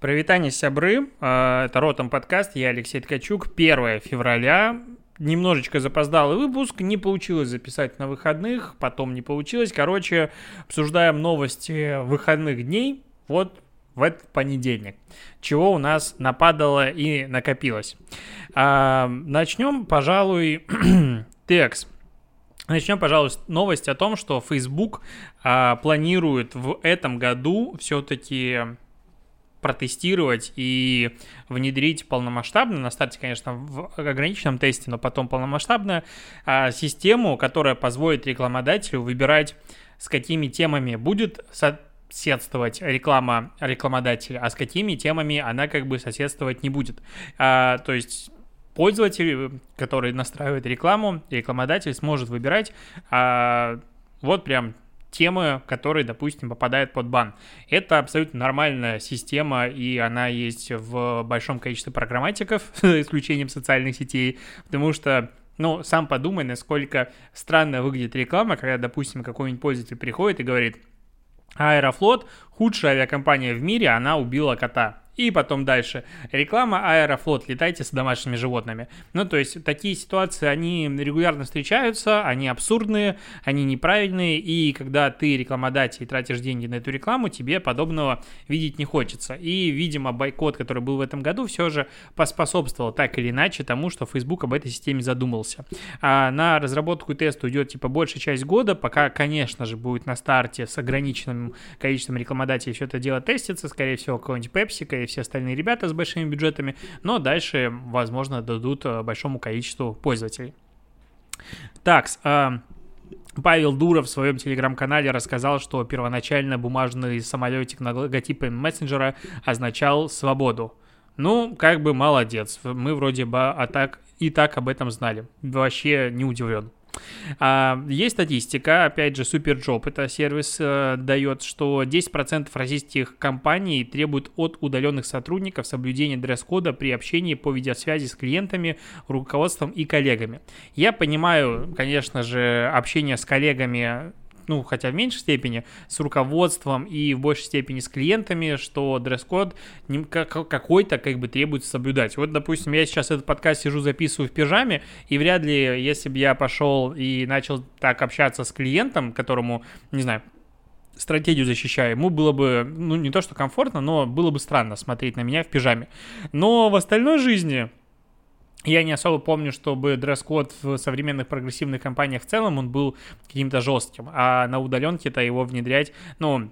Провитание сябры, э, это Ротом подкаст, я Алексей Ткачук, 1 февраля, немножечко запоздалый выпуск, не получилось записать на выходных, потом не получилось, короче, обсуждаем новости выходных дней, вот в этот понедельник, чего у нас нападало и накопилось. А, начнем, пожалуй, текст. Начнем, пожалуй, новость о том, что Facebook а, планирует в этом году все-таки протестировать и внедрить полномасштабно, на старте, конечно, в ограниченном тесте, но потом полномасштабно, а, систему, которая позволит рекламодателю выбирать, с какими темами будет соседствовать реклама рекламодателя, а с какими темами она как бы соседствовать не будет. А, то есть пользователь, который настраивает рекламу, рекламодатель сможет выбирать а, вот прям темы, которые, допустим, попадают под бан. Это абсолютно нормальная система, и она есть в большом количестве программатиков, за исключением социальных сетей, потому что ну, сам подумай, насколько странно выглядит реклама, когда, допустим, какой-нибудь пользователь приходит и говорит, Аэрофлот, худшая авиакомпания в мире, она убила кота. И потом дальше. Реклама Аэрофлот, летайте с домашними животными. Ну, то есть такие ситуации, они регулярно встречаются, они абсурдные, они неправильные, и когда ты рекламодатель и тратишь деньги на эту рекламу, тебе подобного видеть не хочется. И, видимо, бойкот, который был в этом году, все же поспособствовал так или иначе тому, что Facebook об этой системе задумался. А на разработку теста уйдет типа большая часть года, пока, конечно же, будет на старте с ограниченным количеством рекламодателей все это дело тестится, скорее всего, какой-нибудь Pepsi все остальные ребята с большими бюджетами, но дальше, возможно, дадут э, большому количеству пользователей. Так, а, Павел Дуров в своем телеграм-канале рассказал, что первоначально бумажный самолетик на логотипе мессенджера означал свободу. Ну, как бы молодец. Мы вроде бы а так, и так об этом знали. Вообще не удивлен. А, есть статистика, опять же, Superjob, это сервис э, дает, что 10% российских компаний требуют от удаленных сотрудников соблюдения дресс-кода при общении по видеосвязи с клиентами, руководством и коллегами. Я понимаю, конечно же, общение с коллегами ну, хотя в меньшей степени, с руководством и в большей степени с клиентами, что дресс-код какой-то как бы требуется соблюдать. Вот, допустим, я сейчас этот подкаст сижу, записываю в пижаме, и вряд ли, если бы я пошел и начал так общаться с клиентом, которому, не знаю, стратегию защищаю, ему было бы, ну, не то что комфортно, но было бы странно смотреть на меня в пижаме. Но в остальной жизни я не особо помню, чтобы дресс-код в современных прогрессивных компаниях в целом он был каким-то жестким, а на удаленке-то его внедрять, ну,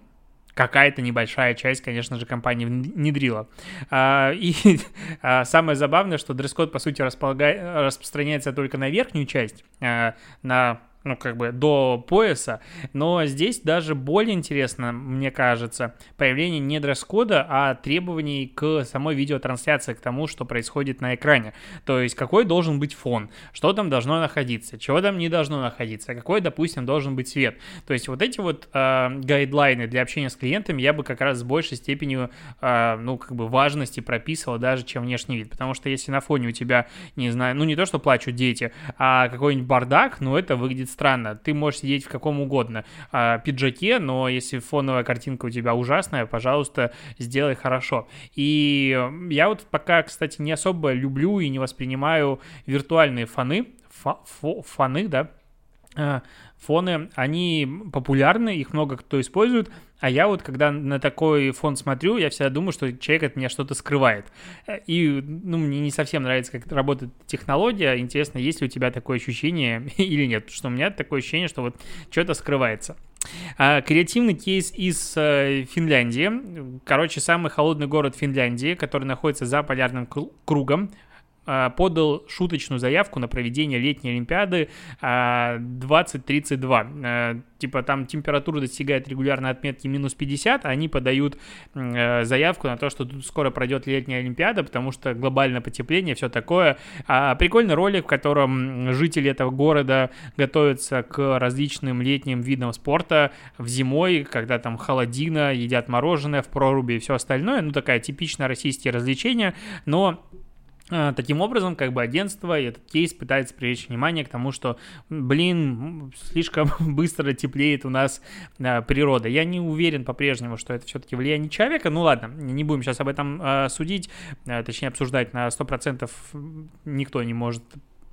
какая-то небольшая часть, конечно же, компании внедрила. А, и а, самое забавное, что дресс-код, по сути, распространяется только на верхнюю часть, а, на ну, как бы до пояса, но здесь даже более интересно, мне кажется, появление не дресс-кода, а требований к самой видеотрансляции, к тому, что происходит на экране. То есть, какой должен быть фон, что там должно находиться, чего там не должно находиться, какой, допустим, должен быть свет. То есть, вот эти вот э, гайдлайны для общения с клиентами я бы как раз с большей степенью, э, ну, как бы важности прописывал даже, чем внешний вид. Потому что если на фоне у тебя, не знаю, ну, не то, что плачут дети, а какой-нибудь бардак, ну, это выглядит странно. Ты можешь сидеть в каком угодно а, пиджаке, но если фоновая картинка у тебя ужасная, пожалуйста, сделай хорошо. И я вот пока, кстати, не особо люблю и не воспринимаю виртуальные фоны, фа, фо, фоны, да, а, фоны, они популярны, их много кто использует, а я вот, когда на такой фон смотрю, я всегда думаю, что человек от меня что-то скрывает. И, ну, мне не совсем нравится, как работает технология. Интересно, есть ли у тебя такое ощущение или нет? Потому что у меня такое ощущение, что вот что-то скрывается. А, креативный кейс из э, Финляндии. Короче, самый холодный город Финляндии, который находится за полярным кругом, подал шуточную заявку на проведение летней Олимпиады 2032. А, типа там температура достигает регулярной отметки минус 50, а они подают э, заявку на то, что тут скоро пройдет летняя Олимпиада, потому что глобальное потепление, все такое. А, прикольный ролик, в котором жители этого города готовятся к различным летним видам спорта в зимой, когда там холодина, едят мороженое в проруби и все остальное. Ну, такая типичная российские развлечения, но а, Таким образом, как бы агентство и этот кейс пытается привлечь внимание к тому, что, блин, слишком быстро теплеет у нас а, природа. Я не уверен по-прежнему, что это все-таки влияние человека. Ну ладно, не будем сейчас об этом а, судить, а, точнее обсуждать на 100%. Никто не может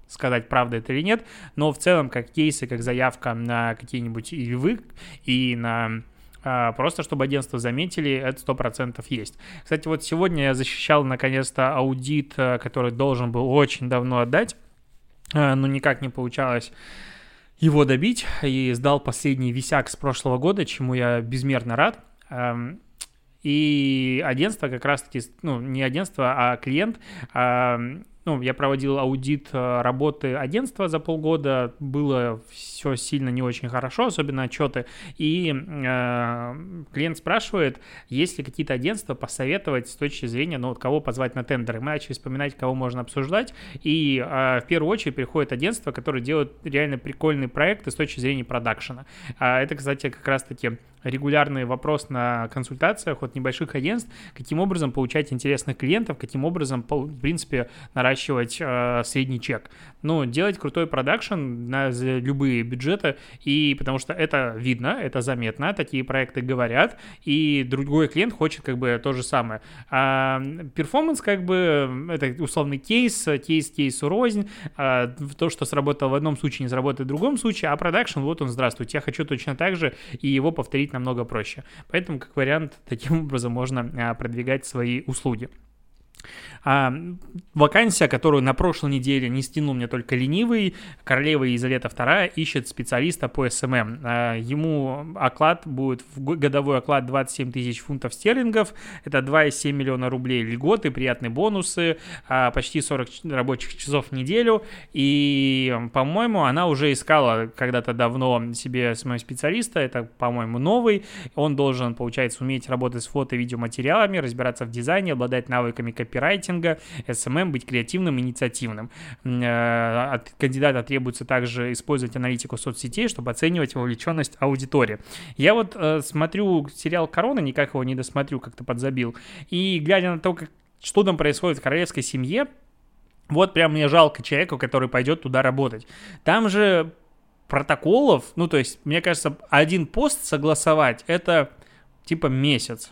сказать, правда это или нет, но в целом как кейсы, как заявка на какие-нибудь и вы, и на просто чтобы агентство заметили, это 100% есть. Кстати, вот сегодня я защищал наконец-то аудит, э, который должен был очень давно отдать, э, но никак не получалось его добить, и сдал последний висяк с прошлого года, чему я безмерно рад. Эм, и агентство как раз-таки, ну, не агентство, а клиент ну, я проводил аудит э, работы агентства за полгода, было все сильно не очень хорошо, особенно отчеты, и э, клиент спрашивает, есть ли какие-то агентства посоветовать с точки зрения, ну, вот кого позвать на тендеры. Мы начали вспоминать, кого можно обсуждать, и э, в первую очередь приходит агентство, которое делает реально прикольные проекты с точки зрения продакшена. А это, кстати, как раз-таки регулярный вопрос на консультациях от небольших агентств, каким образом получать интересных клиентов, каким образом, в принципе, наращивать э, средний чек. Ну, делать крутой продакшн на любые бюджеты, и потому что это видно, это заметно, такие проекты говорят, и другой клиент хочет как бы то же самое. А performance как бы это условный кейс, кейс кейсу рознь, а, то, что сработало в одном случае, не сработает в другом случае, а продакшн, вот он, здравствуйте, я хочу точно так же, и его повторить намного проще. Поэтому, как вариант, таким образом можно а, продвигать свои услуги. А, вакансия, которую на прошлой неделе не скинул мне только ленивый, королева Елизавета II ищет специалиста по SMM. А, ему оклад будет, годовой оклад 27 тысяч фунтов стерлингов, это 2,7 миллиона рублей льготы, приятные бонусы, а, почти 40 рабочих часов в неделю, и, по-моему, она уже искала когда-то давно себе своего специалиста, это, по-моему, новый, он должен, получается, уметь работать с фото и видеоматериалами, разбираться в дизайне, обладать навыками копирайтинга, SMM, быть креативным, инициативным. Э, от кандидата требуется также использовать аналитику соцсетей, чтобы оценивать вовлеченность аудитории. Я вот э, смотрю сериал «Корона», никак его не досмотрю, как-то подзабил, и глядя на то, как, что там происходит в королевской семье, вот прям мне жалко человека, который пойдет туда работать. Там же протоколов, ну, то есть, мне кажется, один пост согласовать, это типа месяц.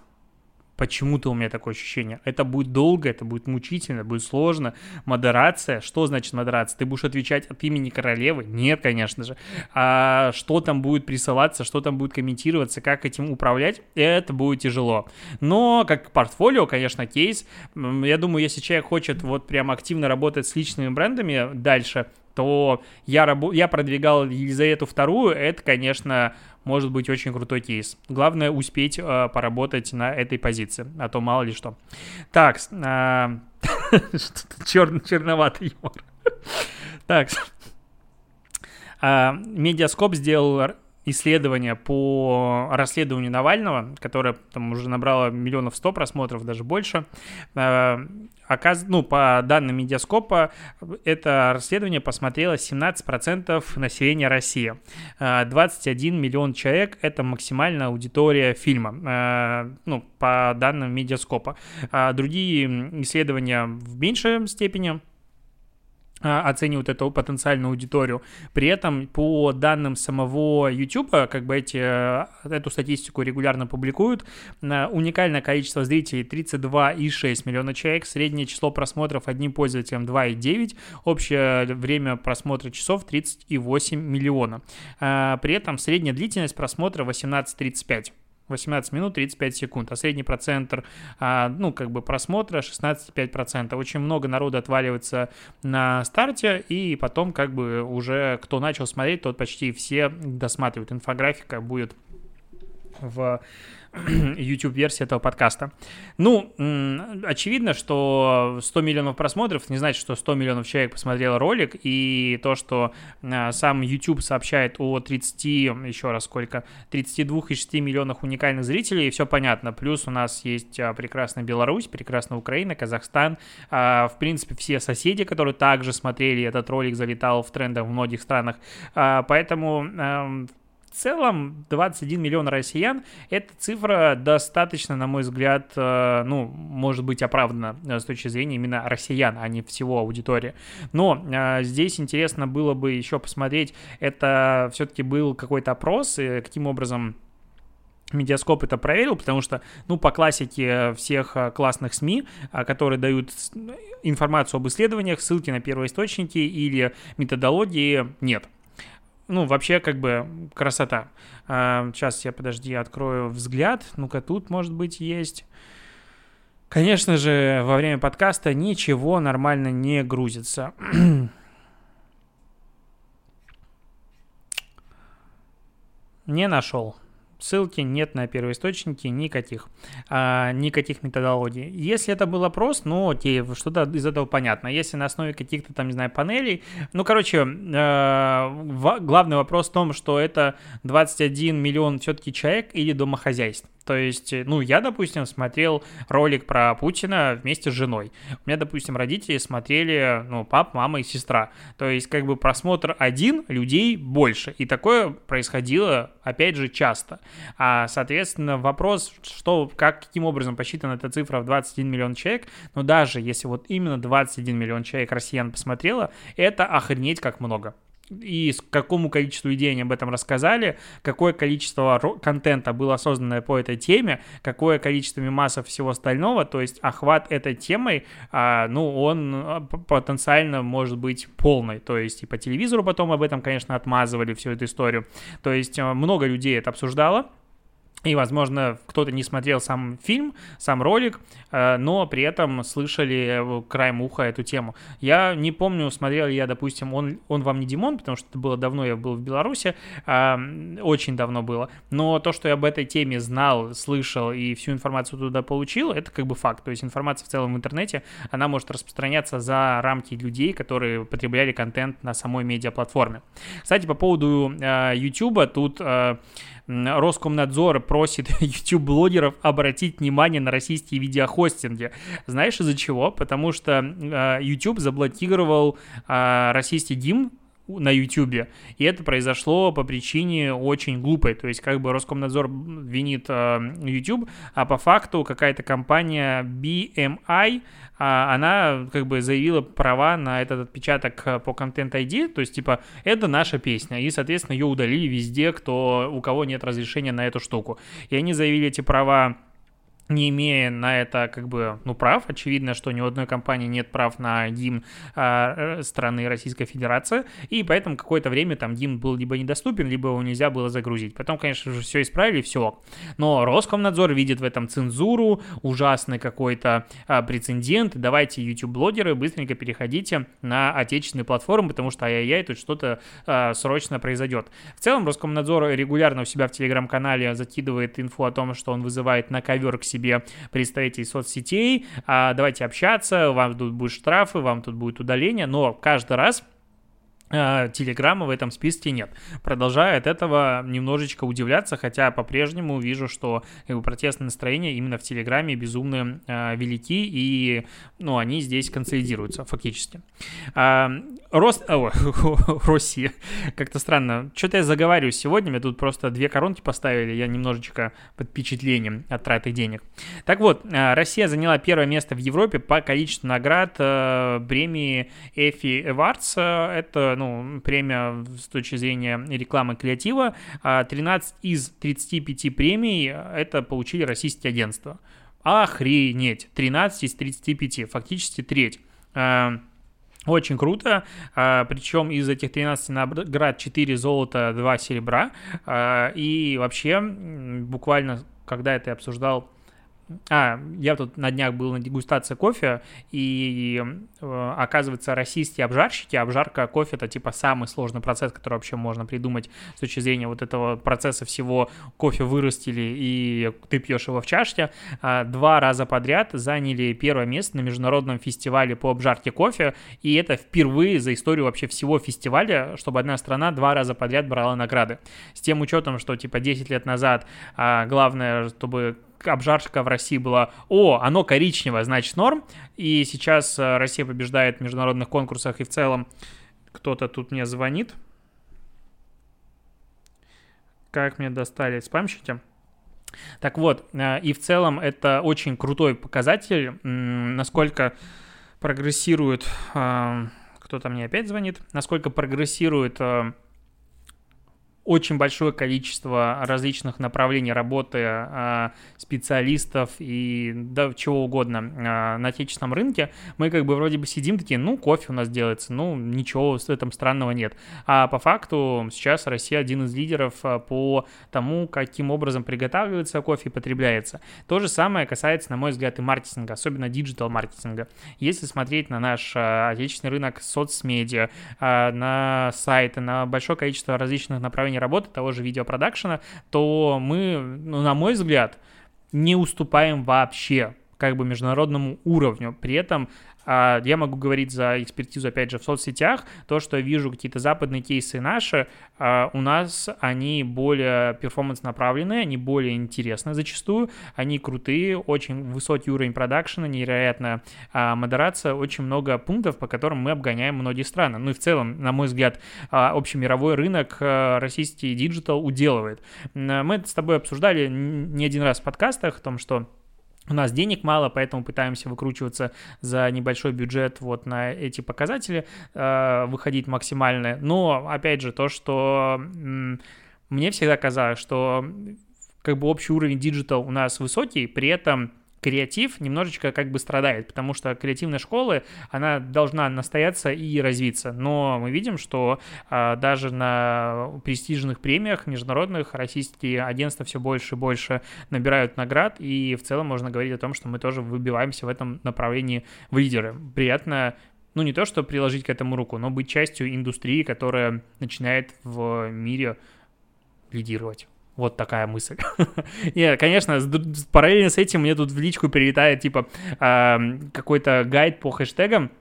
Почему-то у меня такое ощущение. Это будет долго, это будет мучительно, будет сложно. Модерация. Что значит модерация? Ты будешь отвечать от имени королевы? Нет, конечно же. А что там будет присылаться, что там будет комментироваться, как этим управлять? Это будет тяжело. Но как портфолио, конечно, кейс. Я думаю, если человек хочет вот прям активно работать с личными брендами дальше, то я, раб... я продвигал Елизавету вторую, это, конечно, может быть очень крутой кейс. Главное успеть э, поработать на этой позиции, а то мало ли что. Так, э, чер, черноватый юмор. Так, э, Медиаскоп сделал исследование по расследованию Навального, которое там уже набрало миллионов сто просмотров, даже больше. Э, оказ... Ну, по данным Медиаскопа, это расследование посмотрело 17% населения России. 21 э, миллион человек — это максимальная аудитория фильма, э, ну, по данным Медиаскопа. А другие исследования в меньшей степени — оценивают эту потенциальную аудиторию. При этом по данным самого YouTube, как бы эти, э, эту статистику регулярно публикуют, уникальное количество зрителей 32,6 миллиона человек, среднее число просмотров одним пользователем 2,9, общее время просмотра часов 30,8 миллиона. А, при этом средняя длительность просмотра 18,35. 18 минут 35 секунд, а средний процент, а, ну, как бы просмотра 16,5%. Очень много народа отваливается на старте, и потом, как бы, уже кто начал смотреть, тот почти все досматривают. Инфографика будет в YouTube-версии этого подкаста. Ну, очевидно, что 100 миллионов просмотров не значит, что 100 миллионов человек посмотрел ролик, и то, что а, сам YouTube сообщает о 30, еще раз сколько, 32,6 миллионах уникальных зрителей, все понятно. Плюс у нас есть а, прекрасная Беларусь, прекрасная Украина, Казахстан, а, в принципе, все соседи, которые также смотрели этот ролик, залетал в трендах в многих странах. Поэтому целом 21 миллион россиян – это цифра достаточно, на мой взгляд, э, ну, может быть оправдана э, с точки зрения именно россиян, а не всего аудитории. Но э, здесь интересно было бы еще посмотреть, это все-таки был какой-то опрос, и каким образом Медиаскоп это проверил, потому что, ну, по классике всех классных СМИ, которые дают информацию об исследованиях, ссылки на первоисточники или методологии нет ну, вообще, как бы, красота. А, сейчас я, подожди, открою взгляд. Ну-ка, тут, может быть, есть... Конечно же, во время подкаста ничего нормально не грузится. не нашел. Ссылки нет на первоисточники никаких, а, никаких методологий. Если это был опрос, ну окей, что-то из этого понятно. Если на основе каких-то там, не знаю, панелей, ну короче, э, главный вопрос в том, что это 21 миллион все-таки человек или домохозяйств. То есть, э, ну, я, допустим, смотрел ролик про Путина вместе с женой. У меня, допустим, родители смотрели, ну, пап, мама и сестра. То есть, как бы просмотр один, людей больше. И такое происходило, опять же, часто. А, соответственно, вопрос, что, как, каким образом посчитана эта цифра в 21 миллион человек, но даже если вот именно 21 миллион человек россиян посмотрело, это охренеть как много и какому количеству людей они об этом рассказали, какое количество контента было создано по этой теме, какое количество мемасов всего остального, то есть охват этой темой, а, ну, он а, потенциально может быть полный, то есть и по телевизору потом об этом, конечно, отмазывали всю эту историю, то есть а, много людей это обсуждало, и, возможно, кто-то не смотрел сам фильм, сам ролик, э, но при этом слышали краем уха эту тему. Я не помню, смотрел я, допустим, он, он вам не Димон, потому что это было давно, я был в Беларуси, а, очень давно было. Но то, что я об этой теме знал, слышал и всю информацию туда получил, это как бы факт. То есть информация в целом в интернете, она может распространяться за рамки людей, которые потребляли контент на самой медиаплатформе. Кстати, по поводу э, YouTube, тут э, Роскомнадзор просит YouTube-блогеров обратить внимание на российские видеохостинги. Знаешь из-за чего? Потому что YouTube заблокировал э, российский гимн на YouTube. И это произошло по причине очень глупой. То есть как бы Роскомнадзор винит э, YouTube, а по факту какая-то компания BMI, э, она как бы заявила права на этот отпечаток э, по Content ID, то есть типа это наша песня. И, соответственно, ее удалили везде, кто, у кого нет разрешения на эту штуку. И они заявили эти права не имея на это как бы, ну, прав. Очевидно, что ни у одной компании нет прав на гимн а, страны Российской Федерации, и поэтому какое-то время там гимн был либо недоступен, либо его нельзя было загрузить. Потом, конечно же, все исправили, все. Но Роскомнадзор видит в этом цензуру, ужасный какой-то а, прецедент. Давайте, YouTube-блогеры, быстренько переходите на отечественные платформы, потому что ай-яй-яй, тут что-то а, срочно произойдет. В целом, Роскомнадзор регулярно у себя в Телеграм-канале закидывает инфу о том, что он вызывает на ковер к себе представителей соцсетей, а давайте общаться, вам тут будут штрафы, вам тут будет удаление, но каждый раз Телеграма в этом списке нет. Продолжаю от этого немножечко удивляться, хотя по-прежнему вижу, что как бы, протестные настроения именно в Телеграме безумно э, велики, и ну, они здесь консолидируются фактически. А, Рост... О, Россия. Как-то странно. Что-то я заговариваю сегодня, мне тут просто две коронки поставили, я немножечко под впечатлением от траты денег. Так вот, Россия заняла первое место в Европе по количеству наград э, премии Эфи Эвардс. Это ну, премия с точки зрения рекламы креатива. 13 а из 35 премий это получили российские агентства. Охренеть! 13 из 35, фактически треть. А, очень круто, а, причем из этих 13 наград 4 золота, 2 серебра, и вообще буквально, когда это я обсуждал а, я тут на днях был на дегустации кофе, и э, оказывается, российские обжарщики, обжарка кофе это типа самый сложный процесс, который вообще можно придумать с точки зрения вот этого процесса всего. Кофе вырастили, и ты пьешь его в чашке. А, два раза подряд заняли первое место на международном фестивале по обжарке кофе, и это впервые за историю вообще всего фестиваля, чтобы одна страна два раза подряд брала награды. С тем учетом, что типа 10 лет назад а, главное, чтобы обжарка в России была, о, оно коричневое, значит норм, и сейчас э, Россия побеждает в международных конкурсах, и в целом кто-то тут мне звонит. как мне достали спамщики. Так вот, и в целом это очень крутой показатель, насколько прогрессирует... Кто-то мне опять звонит. Насколько прогрессирует очень большое количество различных направлений работы а, специалистов и да, чего угодно а, на отечественном рынке, мы как бы вроде бы сидим такие, ну, кофе у нас делается, ну, ничего в этом странного нет. А по факту сейчас Россия один из лидеров а, по тому, каким образом приготавливается кофе и потребляется. То же самое касается, на мой взгляд, и маркетинга, особенно диджитал-маркетинга. Если смотреть на наш отечественный рынок соцмедиа, на сайты, на большое количество различных направлений направлении работы того же видеопродакшена, то мы, ну, на мой взгляд, не уступаем вообще как бы международному уровню. При этом а я могу говорить за экспертизу, опять же, в соцсетях. То, что я вижу какие-то западные кейсы наши, а, у нас они более performance направленные, они более интересны зачастую, они крутые, очень высокий уровень продакшена, невероятная а, модерация, очень много пунктов, по которым мы обгоняем многие страны. Ну и в целом, на мой взгляд, общемировой рынок российский digital уделывает. Мы это с тобой обсуждали не один раз в подкастах, о том, что у нас денег мало, поэтому пытаемся выкручиваться за небольшой бюджет вот на эти показатели, э, выходить максимально. Но, опять же, то, что мне всегда казалось, что как бы общий уровень digital у нас высокий, при этом креатив немножечко как бы страдает, потому что креативная школа, она должна настояться и развиться. Но мы видим, что а, даже на престижных премиях международных российские агентства все больше и больше набирают наград, и в целом можно говорить о том, что мы тоже выбиваемся в этом направлении в лидеры. Приятно ну, не то, что приложить к этому руку, но быть частью индустрии, которая начинает в мире лидировать. Вот такая мысль. Нет, конечно, параллельно с этим мне тут в личку прилетает, типа, какой-то гайд по хэштегам,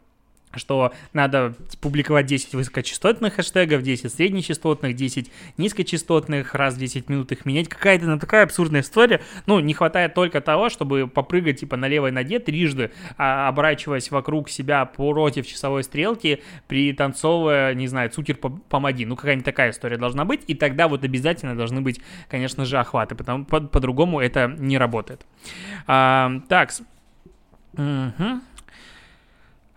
что надо публиковать 10 высокочастотных хэштегов, 10 среднечастотных, 10 низкочастотных, раз в 10 минут их менять. Какая-то ну, такая абсурдная история. Ну, не хватает только того, чтобы попрыгать типа на левой ноге трижды, а, оборачиваясь вокруг себя против часовой стрелки, пританцовывая, не знаю, цукер помоги. Ну, какая-нибудь такая история должна быть. И тогда вот обязательно должны быть, конечно же, охваты, потому по- по-другому это не работает. А, так. Угу.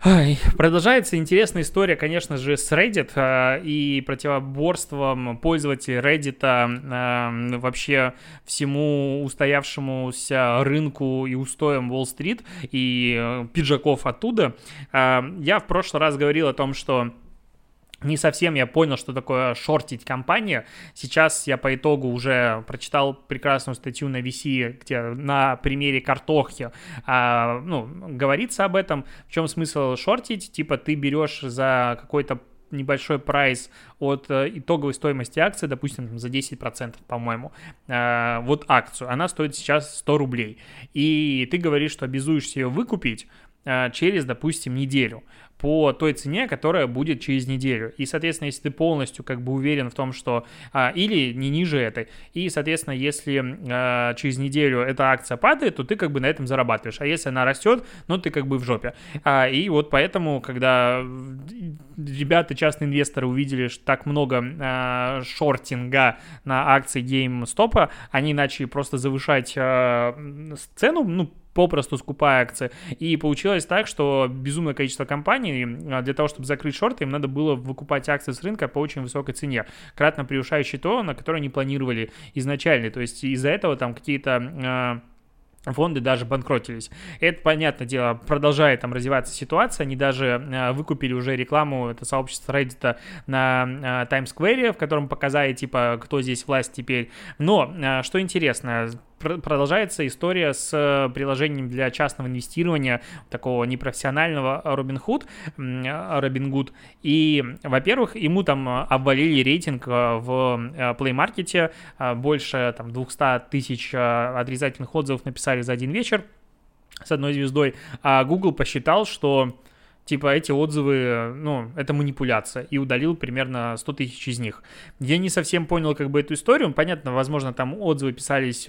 Ой, продолжается интересная история, конечно же, с Reddit э, и противоборством пользователей Reddit э, вообще всему устоявшемуся рынку и устоям Уолл-стрит и э, пиджаков оттуда. Э, я в прошлый раз говорил о том, что не совсем я понял, что такое шортить компанию. Сейчас я по итогу уже прочитал прекрасную статью на VC, где на примере картохи а, ну, говорится об этом. В чем смысл шортить? Типа ты берешь за какой-то небольшой прайс от э, итоговой стоимости акции, допустим, за 10%, по-моему, э, вот акцию, она стоит сейчас 100 рублей, и ты говоришь, что обязуешься ее выкупить через, допустим, неделю по той цене, которая будет через неделю. И, соответственно, если ты полностью как бы уверен в том, что... А, или не ниже этой. И, соответственно, если а, через неделю эта акция падает, то ты как бы на этом зарабатываешь. А если она растет, ну ты как бы в жопе. А, и вот поэтому, когда ребята, частные инвесторы увидели, что так много а, шортинга на акции GameStop, они начали просто завышать а, цену, ну, попросту скупая акции. И получилось так, что безумное количество компаний а, для того, чтобы закрыть шорты, им надо было выкупать акции с рынка по очень высокой цене, кратно превышающей то, на которое они планировали изначально. То есть из-за этого там какие-то а, фонды даже банкротились. Это, понятное дело, продолжает там развиваться ситуация. Они даже э, выкупили уже рекламу, это сообщество Reddit на э, Times Square, в котором показали, типа, кто здесь власть теперь. Но, э, что интересно, продолжается история с э, приложением для частного инвестирования, такого непрофессионального Robinhood, Robinhood. И, во-первых, ему там обвалили рейтинг э, в э, Play Market, больше там 200 тысяч отрицательных отзывов написали за один вечер с одной звездой, а Google посчитал, что типа эти отзывы, ну, это манипуляция, и удалил примерно 100 тысяч из них. Я не совсем понял как бы эту историю, понятно, возможно, там отзывы писались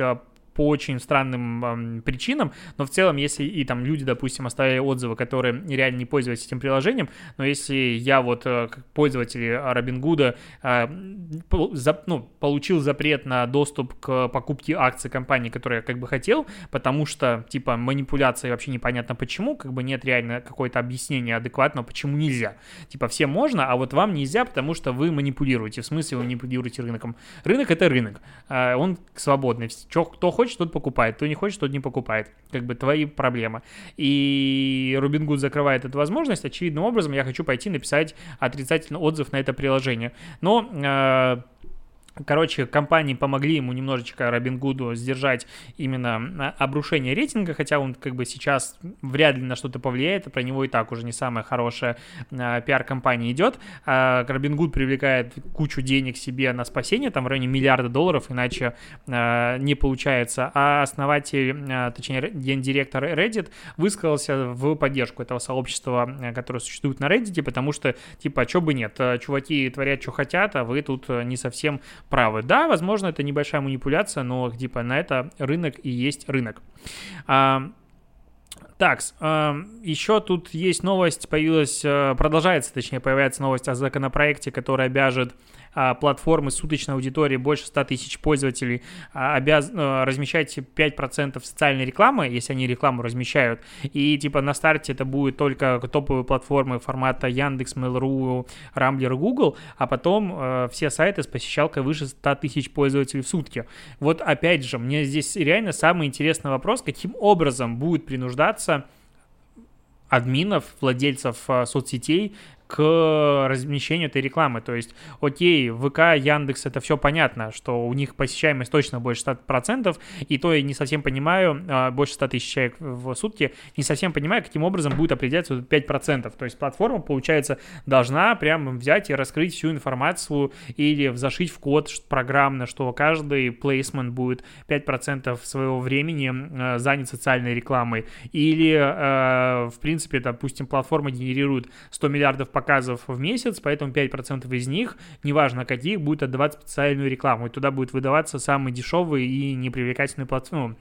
по очень странным причинам, но в целом, если и там люди, допустим, оставили отзывы, которые реально не пользуются этим приложением, но если я вот как пользователь Робингуда ну, получил запрет на доступ к покупке акций компании, которую я как бы хотел, потому что, типа, манипуляция вообще непонятно почему, как бы нет реально какое-то объяснение адекватного, почему нельзя. Типа, всем можно, а вот вам нельзя, потому что вы манипулируете. В смысле вы манипулируете рынком? Рынок — это рынок. А, он свободный. Кто хочет, тот покупает. Кто не хочет, тот не покупает. Как бы твои проблемы. И Robinhood закрывает эту возможность. Очевидным образом я хочу пойти написать отрицательный отзыв на это приложение. Но а, Короче, компании помогли ему немножечко Робин Гуду сдержать именно а, обрушение рейтинга, хотя он как бы сейчас вряд ли на что-то повлияет, про него и так уже не самая хорошая а, пиар-компания идет. А, Робин Гуд привлекает кучу денег себе на спасение, там в районе миллиарда долларов, иначе а, не получается. А основатель, а, точнее, гендиректор Reddit высказался в поддержку этого сообщества, а, которое существует на Reddit, потому что, типа, а что бы нет, а, чуваки творят, что хотят, а вы тут не совсем правы. Да, возможно, это небольшая манипуляция, но типа на это рынок и есть рынок. А, так, э, еще тут есть новость, появилась, э, продолжается, точнее, появляется новость о законопроекте, который обяжет а, платформы с суточной аудиторией больше 100 тысяч пользователей а, обяз... Э, размещать 5% социальной рекламы, если они рекламу размещают. И типа на старте это будет только топовые платформы формата Яндекс, Mail.ru, Рамблер, Google, а потом э, все сайты с посещалкой выше 100 тысяч пользователей в сутки. Вот опять же, мне здесь реально самый интересный вопрос, каким образом будет принуждаться админов, владельцев э, соцсетей к размещению этой рекламы. То есть, окей, ВК, Яндекс, это все понятно, что у них посещаемость точно больше 100%, и то я не совсем понимаю, а, больше 100 тысяч человек в сутки, не совсем понимаю, каким образом будет определяться 5%. То есть платформа, получается, должна прям взять и раскрыть всю информацию или зашить в код программно, что каждый плейсмент будет 5% своего времени а, занят социальной рекламой. Или, а, в принципе, допустим, платформа генерирует 100 миллиардов показов в месяц, поэтому 5% из них, неважно каких, будет отдавать специальную рекламу. И туда будет выдаваться самый дешевый и непривлекательный платформ, ну,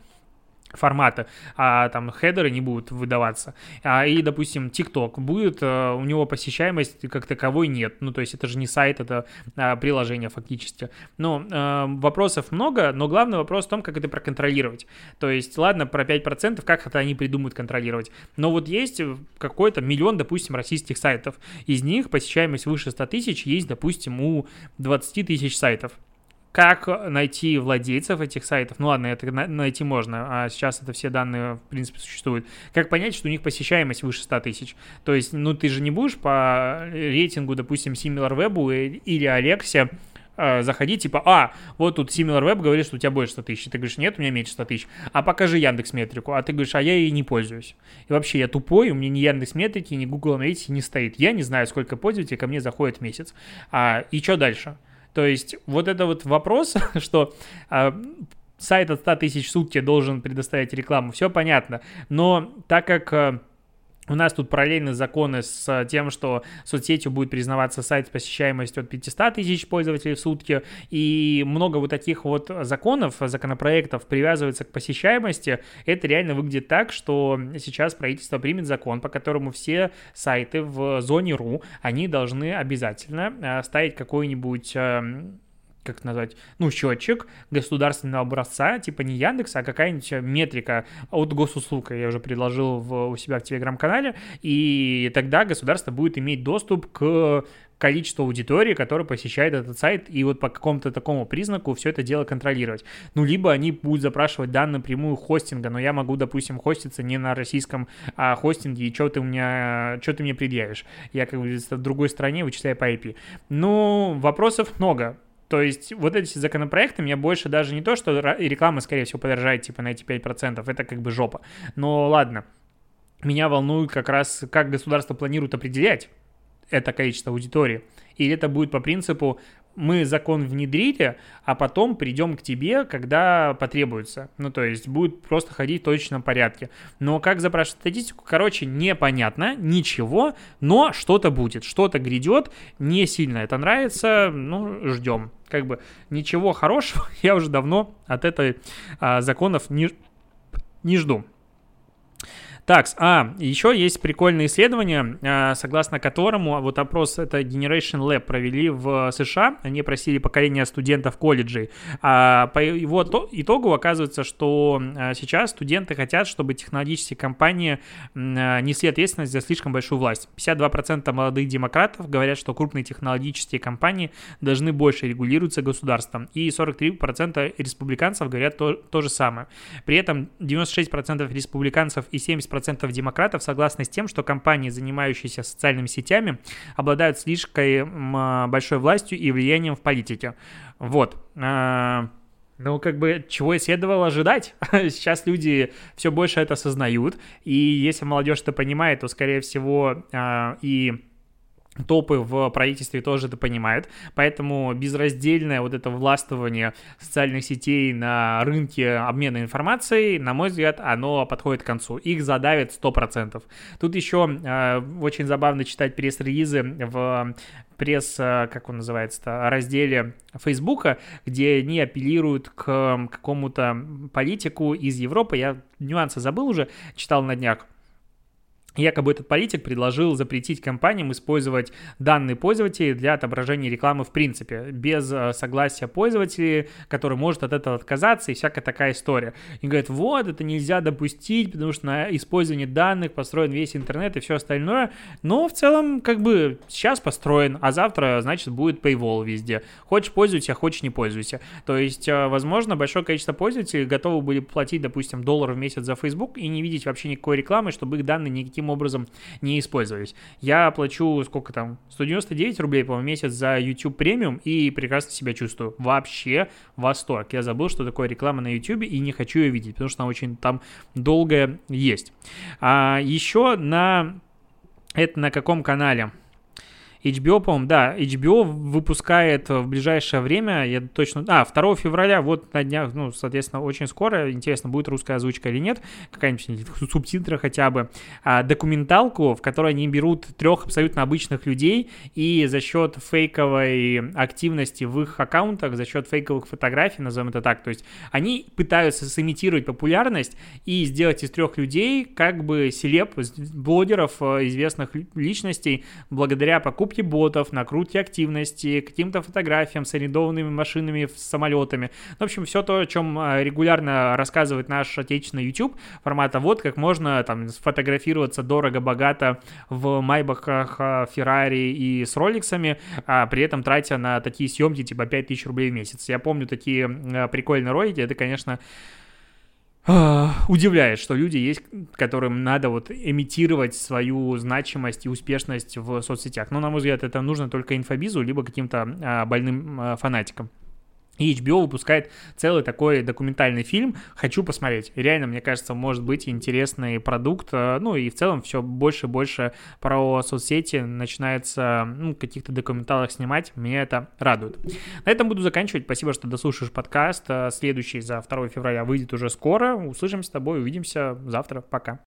формата, а там хедеры не будут выдаваться. А, и, допустим, TikTok будет, а, у него посещаемость как таковой нет. Ну, то есть это же не сайт, это а, приложение фактически. Ну, а, вопросов много, но главный вопрос в том, как это проконтролировать. То есть, ладно, про 5%, как это они придумают контролировать. Но вот есть какой-то миллион, допустим, российских сайтов. Из них посещаемость выше 100 тысяч есть, допустим, у 20 тысяч сайтов. Как найти владельцев этих сайтов? Ну ладно, это найти можно, а сейчас это все данные, в принципе, существуют. Как понять, что у них посещаемость выше 100 тысяч? То есть, ну ты же не будешь по рейтингу, допустим, SimilarWeb или Alexa э, заходить, типа, а, вот тут SimilarWeb говорит, что у тебя больше 100 тысяч. Ты говоришь, нет, у меня меньше 100 тысяч. А покажи Яндекс Метрику. А ты говоришь, а я ей не пользуюсь. И вообще я тупой, у меня ни Яндекс Метрики, ни Google Аналитики не стоит. Я не знаю, сколько пользователей ко мне заходит в месяц. А, и что дальше? То есть вот это вот вопрос, что а, сайт от 100 тысяч в сутки должен предоставить рекламу, все понятно. Но так как а, у нас тут параллельно законы с тем, что соцсетью будет признаваться сайт с посещаемостью от 500 тысяч пользователей в сутки, и много вот таких вот законов, законопроектов привязывается к посещаемости, это реально выглядит так, что сейчас правительство примет закон, по которому все сайты в зоне РУ, они должны обязательно э, ставить какой-нибудь как назвать, ну, счетчик государственного образца, типа не Яндекс, а какая-нибудь метрика от госуслуг, я уже предложил в, у себя в телеграм-канале, и тогда государство будет иметь доступ к количеству аудитории, которая посещает этот сайт, и вот по какому-то такому признаку все это дело контролировать. Ну, либо они будут запрашивать данные напрямую хостинга, но я могу, допустим, хоститься не на российском а, хостинге, и что ты у меня, что ты мне предъявишь? Я как бы в другой стране вычисляю по IP. Ну, вопросов много. То есть вот эти законопроекты мне больше даже не то, что реклама, скорее всего, подорожает типа на эти 5%, это как бы жопа. Но ладно, меня волнует как раз, как государство планирует определять это количество аудитории. Или это будет по принципу мы закон внедрили, а потом придем к тебе, когда потребуется. Ну, то есть будет просто ходить в точном порядке. Но как запрашивать статистику, короче, непонятно, ничего, но что-то будет, что-то грядет, не сильно это нравится, ну, ждем. Как бы ничего хорошего я уже давно от этой а, законов не, не жду. Так, а, еще есть прикольное исследование, а, согласно которому вот опрос это Generation Lab провели в США. Они просили поколение студентов колледжей. А по его итогу оказывается, что а, сейчас студенты хотят, чтобы технологические компании несли ответственность за слишком большую власть. 52% молодых демократов говорят, что крупные технологические компании должны больше регулироваться государством. И 43% республиканцев говорят то, то же самое. При этом 96% республиканцев и 70% 40% демократов согласны с тем, что компании, занимающиеся социальными сетями, обладают слишком большой властью и влиянием в политике. Вот. А, ну, как бы, чего и следовало ожидать. Сейчас люди все больше это осознают, и если молодежь это понимает, то, скорее всего, а, и топы в правительстве тоже это понимают, поэтому безраздельное вот это властвование социальных сетей на рынке обмена информацией, на мой взгляд, оно подходит к концу. Их задавит 100%. Тут еще э, очень забавно читать пресс-релизы в пресс, э, как он называется, разделе Фейсбука, где они апеллируют к какому-то политику из Европы. Я нюансы забыл уже, читал на днях Якобы этот политик предложил запретить компаниям использовать данные пользователей для отображения рекламы в принципе, без э, согласия пользователей, который может от этого отказаться и всякая такая история. И говорят, вот, это нельзя допустить, потому что на использование данных построен весь интернет и все остальное. Но в целом, как бы, сейчас построен, а завтра, значит, будет paywall везде. Хочешь пользуйся, хочешь не пользуйся. То есть, э, возможно, большое количество пользователей готовы были платить, допустим, доллар в месяц за Facebook и не видеть вообще никакой рекламы, чтобы их данные никаким таким образом не использовались. Я плачу, сколько там, 199 рублей, по месяц за YouTube премиум и прекрасно себя чувствую. Вообще восторг. Я забыл, что такое реклама на YouTube и не хочу ее видеть, потому что она очень там долгая есть. А еще на... Это на каком канале? HBO, по-моему, да, HBO выпускает в ближайшее время, я точно... А, 2 февраля, вот на днях, ну, соответственно, очень скоро, интересно, будет русская озвучка или нет, какая-нибудь субтитры хотя бы, а, документалку, в которой они берут трех абсолютно обычных людей и за счет фейковой активности в их аккаунтах, за счет фейковых фотографий, назовем это так, то есть они пытаются сымитировать популярность и сделать из трех людей как бы селеп, блогеров, э, известных личностей, благодаря покупке покупке ботов, накрутке активности, каким-то фотографиям с арендованными машинами, с самолетами. Ну, в общем, все то, о чем а, регулярно рассказывает наш отечественный YouTube, формата вот как можно там сфотографироваться дорого-богато в Майбахах, а, Феррари и с роликсами, а при этом тратя на такие съемки типа 5000 рублей в месяц. Я помню такие а, прикольные ролики, это, конечно, удивляет, что люди есть, которым надо вот имитировать свою значимость и успешность в соцсетях. Но, на мой взгляд, это нужно только инфобизу, либо каким-то а, больным а, фанатикам. И HBO выпускает целый такой документальный фильм. Хочу посмотреть. Реально, мне кажется, может быть интересный продукт. Э, ну и в целом все больше и больше про соцсети начинается ну, каких-то документалах снимать. Меня это радует. На этом буду заканчивать. Спасибо, что дослушаешь подкаст. Э, следующий за 2 февраля выйдет уже скоро. Услышимся с тобой, увидимся завтра. Пока.